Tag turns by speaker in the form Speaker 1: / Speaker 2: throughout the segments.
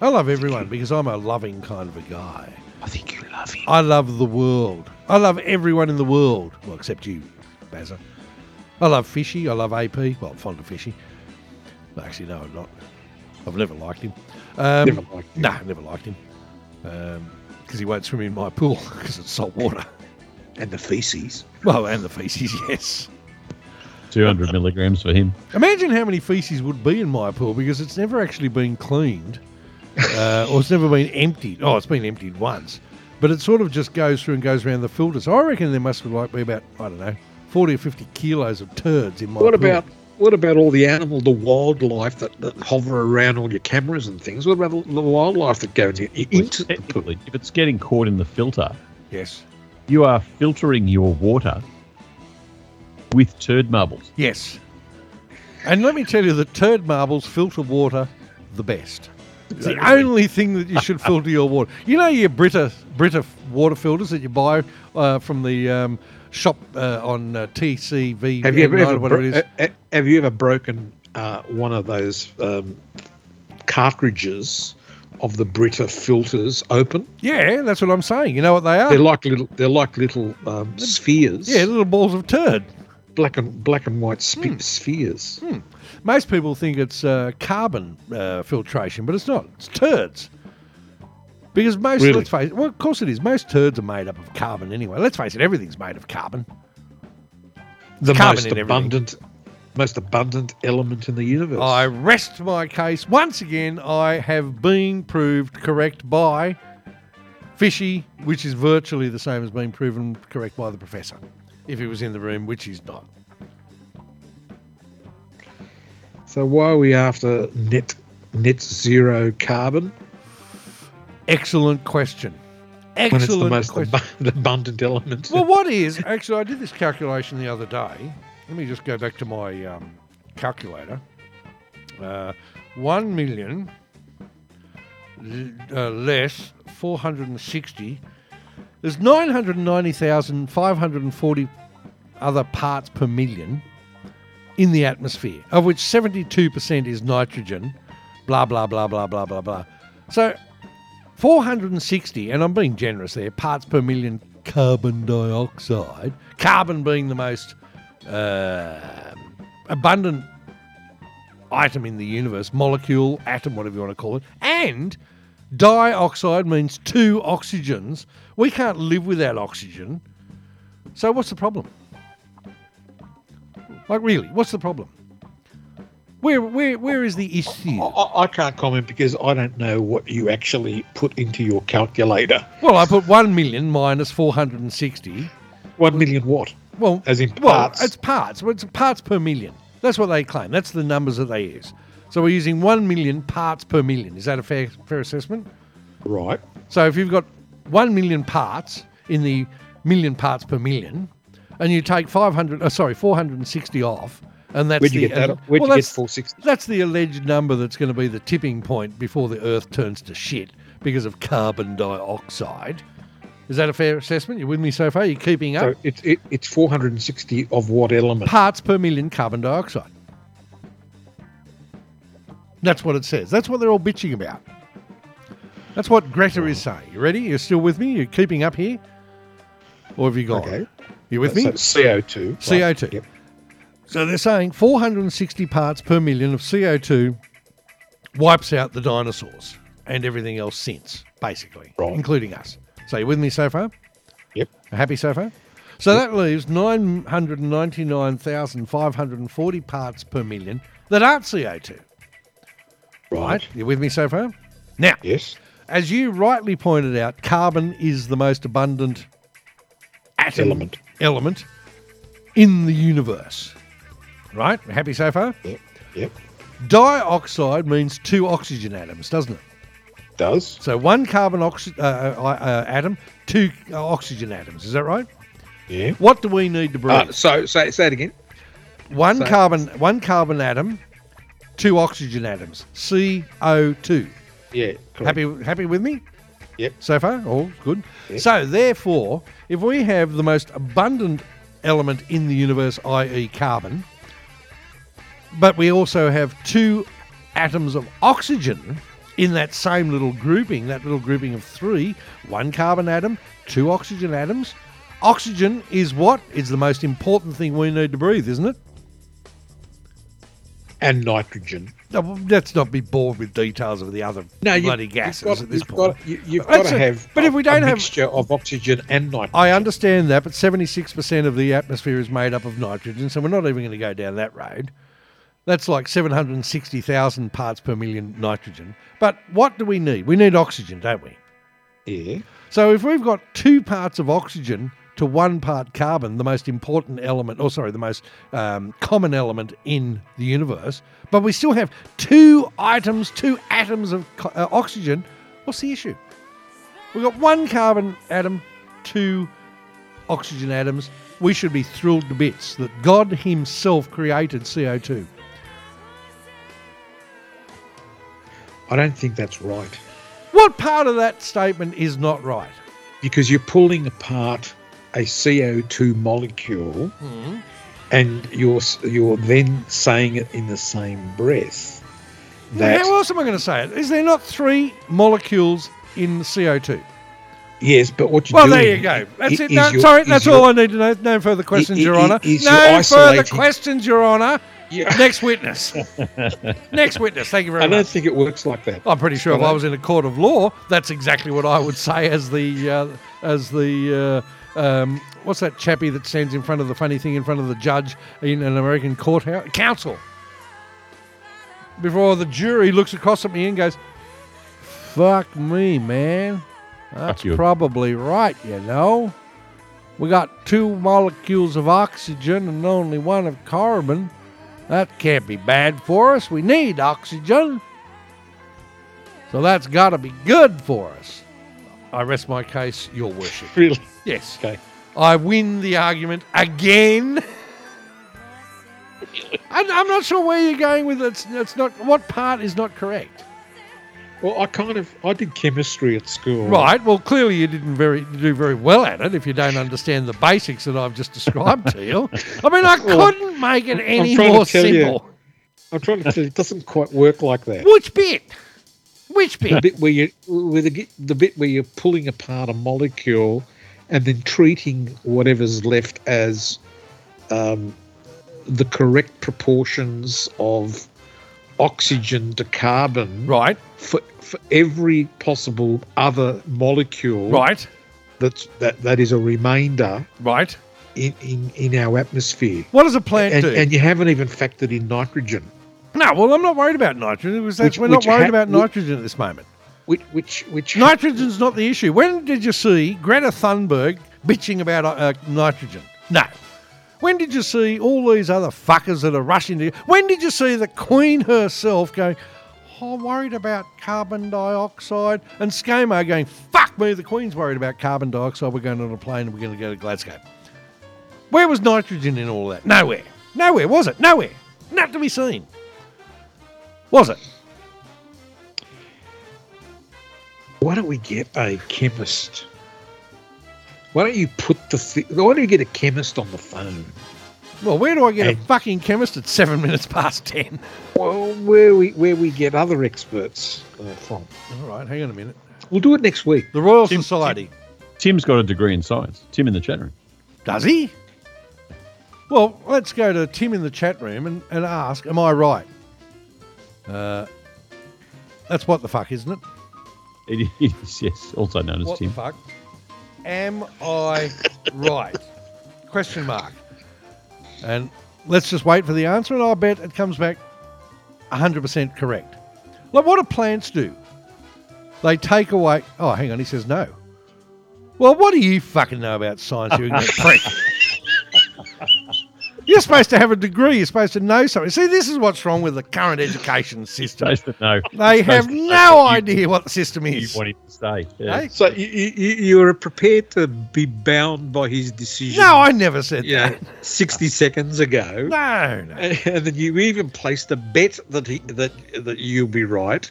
Speaker 1: I love everyone because I'm a loving kind of a guy.
Speaker 2: I think you love him.
Speaker 1: I love the world. I love everyone in the world. Well, except you, Bazza. I love Fishy. I love AP. Well, I'm fond of Fishy. Well, actually, no, I'm not. I've never liked him. Um,
Speaker 2: Never liked him.
Speaker 1: Nah, never liked him. Because he won't swim in my pool because it's salt water.
Speaker 2: And the feces.
Speaker 1: Well, and the feces, yes.
Speaker 3: 200 milligrams for him.
Speaker 1: Imagine how many feces would be in my pool because it's never actually been cleaned uh, or it's never been emptied. Oh, it's been emptied once, but it sort of just goes through and goes around the filters. I reckon there must be like be about I don't know, forty or fifty kilos of turds in my.
Speaker 2: What
Speaker 1: pool.
Speaker 2: about what about all the animal, the wildlife that, that hover around all your cameras and things? What about the, the wildlife that goes in, into the pool?
Speaker 3: If it's getting caught in the filter,
Speaker 1: Yes,
Speaker 3: you are filtering your water with turd marbles.
Speaker 1: yes. And let me tell you that turd marbles filter water the best. It's the only thing that you should filter your water. You know your Brita Brita water filters that you buy uh, from the um, shop uh, on uh, TCV.
Speaker 2: Have you ever, ever
Speaker 1: whatever
Speaker 2: bro-
Speaker 1: it is.
Speaker 2: uh, uh, have you ever broken uh, one of those um, cartridges of the Brita filters open?
Speaker 1: Yeah, that's what I'm saying. You know what they are?
Speaker 2: They're like little they're like little um, spheres.
Speaker 1: yeah, little balls of turd.
Speaker 2: Black and black and white spe-
Speaker 1: Hmm.
Speaker 2: spheres.
Speaker 1: Most people think it's uh, carbon uh, filtration, but it's not. It's turds. Because most,
Speaker 2: Really?
Speaker 1: let's face it, well, of course it is. Most turds are made up of carbon anyway. Let's face it, everything's made of carbon.
Speaker 2: The
Speaker 1: Carbon
Speaker 2: most abundant most abundant element in the universe.
Speaker 1: I rest my case. Once again, I have been proved correct by Fishy, which is virtually the same as being proven correct by the professor, if he was in the room, which he's not.
Speaker 2: so why are we after net net zero carbon
Speaker 1: Excellent question.
Speaker 2: Excellent when it's the most
Speaker 1: question.
Speaker 2: abu- abundant element?
Speaker 1: Well, what is actually? I did this calculation the other day. Let me just go back to my um, calculator. Uh, One million l- uh, less four hundred and sixty. There's nine hundred ninety thousand five hundred and forty other parts per million in the atmosphere, of which seventy-two percent is nitrogen. Blah blah blah blah blah blah blah. So 460, and I'm being generous there, parts per million carbon dioxide, carbon being the most uh, abundant item in the universe, molecule, atom, whatever you want to call it, and dioxide means two oxygens. We can't live without oxygen. So what's the problem? Like really, what's the problem? Where where where is the issue?
Speaker 2: I, I- can't comment because I don't know what you actually put into your calculator.
Speaker 1: Well, I put one million minus four hundred and sixty.
Speaker 2: One million what?
Speaker 1: Well,
Speaker 2: As in
Speaker 1: well,
Speaker 2: parts?
Speaker 1: it's parts. Well, it's parts per million. That's what they claim. That's the numbers that they use. So we're using one million parts per million. Is that a fair fair assessment?
Speaker 2: Right.
Speaker 1: So if you've got one million parts in the million parts per million, and you take five hundred, uh, sorry, four hundred and sixty off, and that's
Speaker 2: Where'd you
Speaker 1: the
Speaker 2: get that? Where'd
Speaker 1: well,
Speaker 2: you get 460?
Speaker 1: That's the alleged number that's going to be the tipping point before the Earth turns to shit because of carbon dioxide. Is that a fair assessment? You're with me so far? You're keeping up?
Speaker 2: So it's it, it's 460 of what element?
Speaker 1: parts per million carbon dioxide. That's what it says. That's what they're all bitching about. That's what Greta is saying. You ready? You're still with me? You're keeping up here? Or have you gone?
Speaker 2: Okay.
Speaker 1: You with me?
Speaker 2: So CO2.
Speaker 1: CO2.
Speaker 2: Yep.
Speaker 1: So they're saying 460 parts per million of CO2 wipes out the dinosaurs and everything else since, basically,
Speaker 2: Right.
Speaker 1: including us. So you with me so far?
Speaker 2: Yep.
Speaker 1: Happy so far? So that leaves 999,540 parts per million that aren't CO2. Right? You with me so far? Now,
Speaker 2: Yes.
Speaker 1: as you rightly pointed out, carbon is the most abundant atom
Speaker 2: Element.
Speaker 1: element in the universe. Right? Happy so far?
Speaker 2: Yep. Yep.
Speaker 1: Dioxide means two oxygen atoms, doesn't it?
Speaker 2: Does.
Speaker 1: So one carbon oxy- uh, uh, uh, atom, two uh, oxygen atoms. Is that right?
Speaker 2: Yeah.
Speaker 1: What do we need to breathe?
Speaker 2: Uh, so say say it again.
Speaker 1: one
Speaker 2: so-
Speaker 1: carbon, one carbon atom, two oxygen atoms. CO two.
Speaker 2: Yeah. Correct.
Speaker 1: Happy, happy with me?
Speaker 2: Yep.
Speaker 1: So far, all good.
Speaker 2: Yep.
Speaker 1: So therefore, if we have the most abundant element in the universe, i.e., carbon, but we also have two atoms of oxygen in that same little grouping, that little grouping of three, one carbon atom, two oxygen atoms. Oxygen is what is the most important thing we need to breathe, isn't it?
Speaker 2: And nitrogen.
Speaker 1: No, Let's not be bored with details of the other
Speaker 2: No, you-
Speaker 1: bloody
Speaker 2: you've
Speaker 1: gases
Speaker 2: got-
Speaker 1: at this
Speaker 2: you've
Speaker 1: point.
Speaker 2: Got, you, you've
Speaker 1: That's
Speaker 2: got to have.
Speaker 1: but if we don't
Speaker 2: a
Speaker 1: have-
Speaker 2: mixture of oxygen and nitrogen.
Speaker 1: I understand that, but 76% of the atmosphere is made up of nitrogen, so we're not even going to go down that road. That's like 760,000 parts per million nitrogen. But what do we need? We need oxygen, don't we?
Speaker 2: yeah.
Speaker 1: So if we've got two parts of oxygen to one part carbon, the most important element, or sorry, the most um, common element in the universe, but we still have two items, two atoms of co- uh, oxygen, what's the issue? We've got one carbon atom, two oxygen atoms. We should be thrilled to bits that God Himself created CO2.
Speaker 2: I don't think that's right
Speaker 1: What part of that statement is not right?
Speaker 2: because you're pulling apart a CO2 molecule and you're you're then saying it in the same breath that
Speaker 1: How else am I going to say it? Is there not three molecules in CO2?
Speaker 2: yes, but what you're
Speaker 1: Well, there you go. That's it. No,
Speaker 2: you're-
Speaker 1: sorry, that's
Speaker 2: you're-
Speaker 1: all I need to know. No further questions, Your Honour. No further questions, Your Honour.
Speaker 2: Yeah.
Speaker 1: Next witness. Next witness. Thank you very much.
Speaker 2: I don't
Speaker 1: much.
Speaker 2: think it works like that.
Speaker 1: I'm pretty sure if I was in a court of law, that's exactly what I would say as the uh, as the uh, um, what's that chappie that stands in front of the funny thing in front of the judge in an American courthouse counsel. Before the jury looks across at me and goes, "Fuck me, man, that's probably right." You know, we got two molecules of oxygen and only one of carbon. That can't be bad for us. We need oxygen. So that's got to be good for us. I rest my case, Your Worship.
Speaker 2: Really?
Speaker 1: Yes.
Speaker 2: Okay.
Speaker 1: I win the argument again. I'm not sure where you're going with it. It's, it's not. What part is not correct?
Speaker 2: Well, I kind of I did chemistry at school.
Speaker 1: Right. Well, clearly you didn't very do very well at it if you don't understand the basics that I've just described to you. I mean, I
Speaker 2: Well,
Speaker 1: couldn't make it any more
Speaker 2: tell you-
Speaker 1: simple.
Speaker 2: I'm trying to tell you, it doesn't quite work like that.
Speaker 1: Which bit? Which bit?
Speaker 2: The
Speaker 1: bit?
Speaker 2: where you with the, the bit where you're pulling apart a molecule and then treating whatever's left as um, the correct proportions of oxygen to carbon
Speaker 1: Right.
Speaker 2: for, for every possible other molecule
Speaker 1: Right.
Speaker 2: that's that that is a remainder
Speaker 1: Right.
Speaker 2: in, in, in our atmosphere.
Speaker 1: What does a plant
Speaker 2: And,
Speaker 1: do?
Speaker 2: and you haven't even factored in nitrogen,
Speaker 1: no, well, I'm not worried about nitrogen because that's,
Speaker 2: Which-
Speaker 1: we're not worried
Speaker 2: ha-
Speaker 1: about nitrogen at this moment.
Speaker 2: Which which which
Speaker 1: Nitrogen's not the issue. When did you see Greta Thunberg bitching about uh, nitrogen? No. When did you see all these other fuckers that are rushing to? You? When did you see the Queen herself going? Oh, I'm worried about carbon dioxide, and ScoMo going, "Fuck me, the Queen's worried about carbon dioxide. We're going on a plane and we're going to go to Glasgow." Where was nitrogen in all that? Nowhere. Nowhere was it? Nowhere. Not to be seen. Was it?
Speaker 2: Why don't we get a chemist? Why don't you put the thi- why don't you get a chemist on the phone?
Speaker 1: Well, where do I get a fucking chemist at seven minutes past ten?
Speaker 2: Well, where we where we get other experts uh, from?
Speaker 1: All right, hang on a minute.
Speaker 2: We'll do it next week.
Speaker 1: The Royal
Speaker 3: Tim-
Speaker 1: Society.
Speaker 3: Tim's got a degree in science. Tim in the chat room.
Speaker 1: Does he? Well, let's go to Tim in the chat room and, and ask, am I right? Uh, that's what the fuck, isn't it?
Speaker 3: It is, yes, also known as
Speaker 1: What
Speaker 3: Tim.
Speaker 1: the fuck? Am I right? Question mark. And let's just wait for the answer, and I'll bet it comes back 100% correct. Like, what do plants do? They take away. Oh, hang on, he says no. Well, what do you fucking know about science, you ignorant prick? You're supposed to have a degree. You're supposed to know something. See, this is what's wrong with the current education system.
Speaker 3: Supposed to know.
Speaker 1: They
Speaker 3: Supposed
Speaker 1: have
Speaker 3: to know
Speaker 1: no
Speaker 3: what you-
Speaker 1: idea what the system
Speaker 3: You
Speaker 1: is.
Speaker 3: want him to stay. Yeah.
Speaker 1: Hey?
Speaker 2: So you, you, you are prepared to be bound by his decision?
Speaker 1: No, I never said
Speaker 2: Yeah,
Speaker 1: that.
Speaker 2: sixty seconds ago,
Speaker 1: No, no.
Speaker 2: and then you even placed a bet that he that that you'll be right,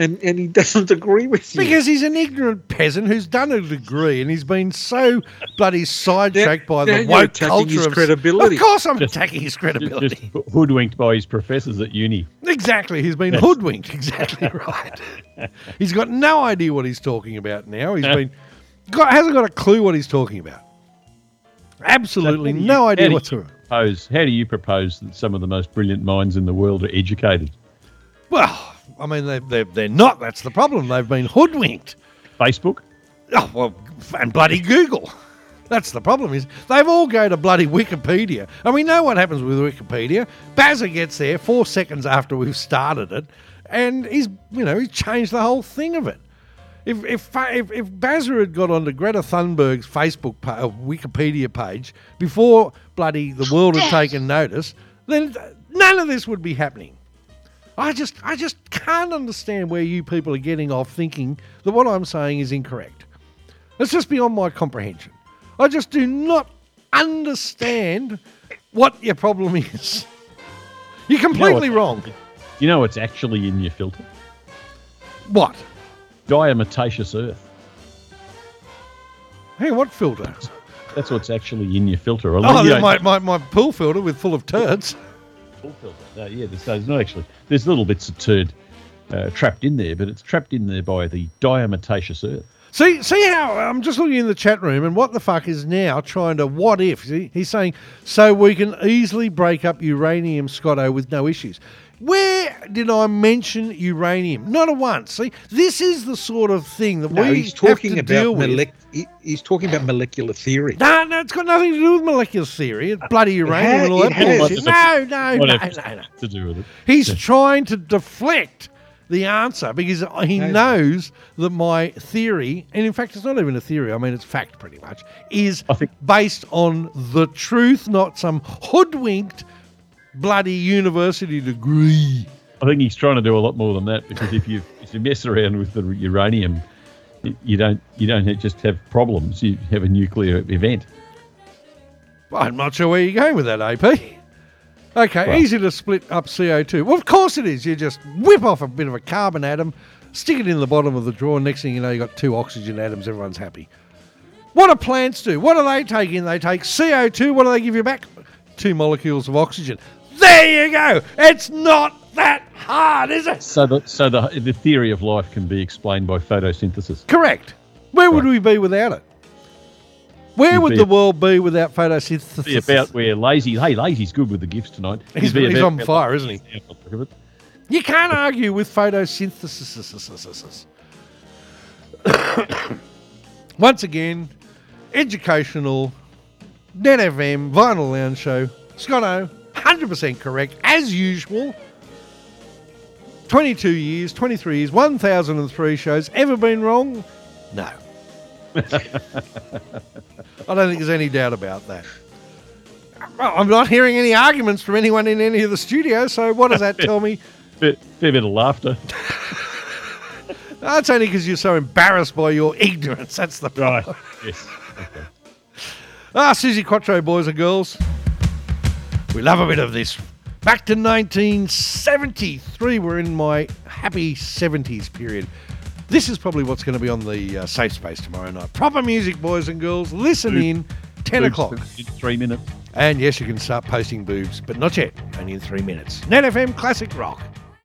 Speaker 2: and and he doesn't agree with you.
Speaker 1: Because he's an ignorant peasant who's done a degree and he's been so bloody sidetracked by
Speaker 2: now
Speaker 1: the
Speaker 2: you're
Speaker 1: woke culture
Speaker 2: his
Speaker 1: of
Speaker 2: credibility.
Speaker 1: Of course, I'm
Speaker 3: Just-
Speaker 1: attacking his
Speaker 3: Just,
Speaker 1: credibility.
Speaker 3: just hoodwinked by his professors at uni.
Speaker 1: Exactly, he's been
Speaker 3: Yes.
Speaker 1: hoodwinked. Exactly right. he's got no idea what he's talking about now. He's been got hasn't got a clue what he's talking about. Absolutely
Speaker 3: How do you-
Speaker 1: no idea
Speaker 3: do you
Speaker 1: whatsoever.
Speaker 3: Propose, how do you propose that some of the most brilliant minds in the world are educated?
Speaker 1: Well, I mean, they, they're, they're not. That's the problem. They've been hoodwinked.
Speaker 3: Facebook?
Speaker 1: Oh, well, and bloody Google. That's the problem is they've all go to bloody Wikipedia. And we know what happens with Wikipedia. Bazza gets there four seconds after we've started it, and he's, you know, he's changed the whole thing of it. If if if, if Bazza had got onto Greta Thunberg's Facebook pa- uh, Wikipedia page before bloody the world had taken notice, then none of this would be happening. I just I just can't understand where you people are getting off thinking that what I'm saying is incorrect. It's just beyond my comprehension. I just do not understand what your problem is. You're completely
Speaker 3: what-
Speaker 1: wrong.
Speaker 3: You know what's actually in your filter?
Speaker 1: What?
Speaker 3: Diatomaceous earth.
Speaker 1: Hey, what filter?
Speaker 3: That's what's actually in your filter.
Speaker 1: Oh,
Speaker 3: You
Speaker 1: my, my, my pool filter with full of turds.
Speaker 3: full filter. No, yeah, there's, there's not actually. There's little bits of turd uh, trapped in there, but it's trapped in there by the diatomaceous earth.
Speaker 1: See, see how I'm just looking in the chat room, and what the fuck is now trying to what if? See, he's saying so we can easily break up uranium, Scotto, with no issues. Where did I mention uranium? Not a once. See, this is the sort of thing that
Speaker 2: no,
Speaker 1: we
Speaker 2: he's talking
Speaker 1: have to deal
Speaker 2: about
Speaker 1: with.
Speaker 2: molec- he, he's talking about molecular theory.
Speaker 1: No, no, it's got nothing to do with molecular theory. It's bloody uranium
Speaker 2: has-
Speaker 1: and all
Speaker 2: it
Speaker 1: that
Speaker 2: has.
Speaker 1: bullshit. No, no, no, no, no.
Speaker 3: to do with it.
Speaker 1: He's trying to deflect the answer because he
Speaker 2: No.
Speaker 1: knows that my theory, and in fact, it's not even a theory, I mean, it's fact pretty much, is
Speaker 3: think-
Speaker 1: based on the truth, not some hoodwinked bloody university degree.
Speaker 3: I think he's trying to do a lot more than that because if you if you mess around with the uranium, you don't you don't just have problems. You have a nuclear event.
Speaker 1: I'm not sure where you're going with that, AP. Okay,
Speaker 3: Well-
Speaker 1: easy to split up CO2. Well, of course it is. You just whip off a bit of a carbon atom, stick it in the bottom of the drawer. Next thing you know, you've got two oxygen atoms. Everyone's happy. What do plants do? What do they take in? They take CO2. What do they give you back? Two molecules of oxygen. There you go. It's not that hard, is it?
Speaker 3: So the so the the theory of life can be explained by photosynthesis.
Speaker 1: Correct. Where would we be without it? Where would the world be without photosynthesis?
Speaker 3: Be about where lazy. Hey, lazy's good with the gifts tonight.
Speaker 1: He's- he's on fire, isn't he?
Speaker 3: Yeah, I'll look at it.
Speaker 1: You can't argue with photosynthesis. Once again, educational, Net FM, Vinyl Lounge Show, Scotto, 100% correct, as usual. 22 years, 23 years, 1,003 shows. Ever been wrong? No. I don't think there's any doubt about that. Well, I'm not hearing any arguments from anyone in any of the studios, so what does that tell me?
Speaker 3: Fair, fair bit of laughter.
Speaker 1: That's only because you're so embarrassed by your ignorance. That's the
Speaker 3: Right. yes. Okay.
Speaker 1: Ah, Suzi Quatro, boys and girls. We love a bit of this. Back to 1973. We're in my happy 70s period. This is probably what's going to be on the uh, safe space tomorrow night. Proper music, boys and girls. Listen in. 10
Speaker 3: Boobs
Speaker 1: o'clock.
Speaker 3: Three minutes.
Speaker 1: And yes, you can start posting boobs, but not yet. Only in three minutes. Net FM Classic Rock.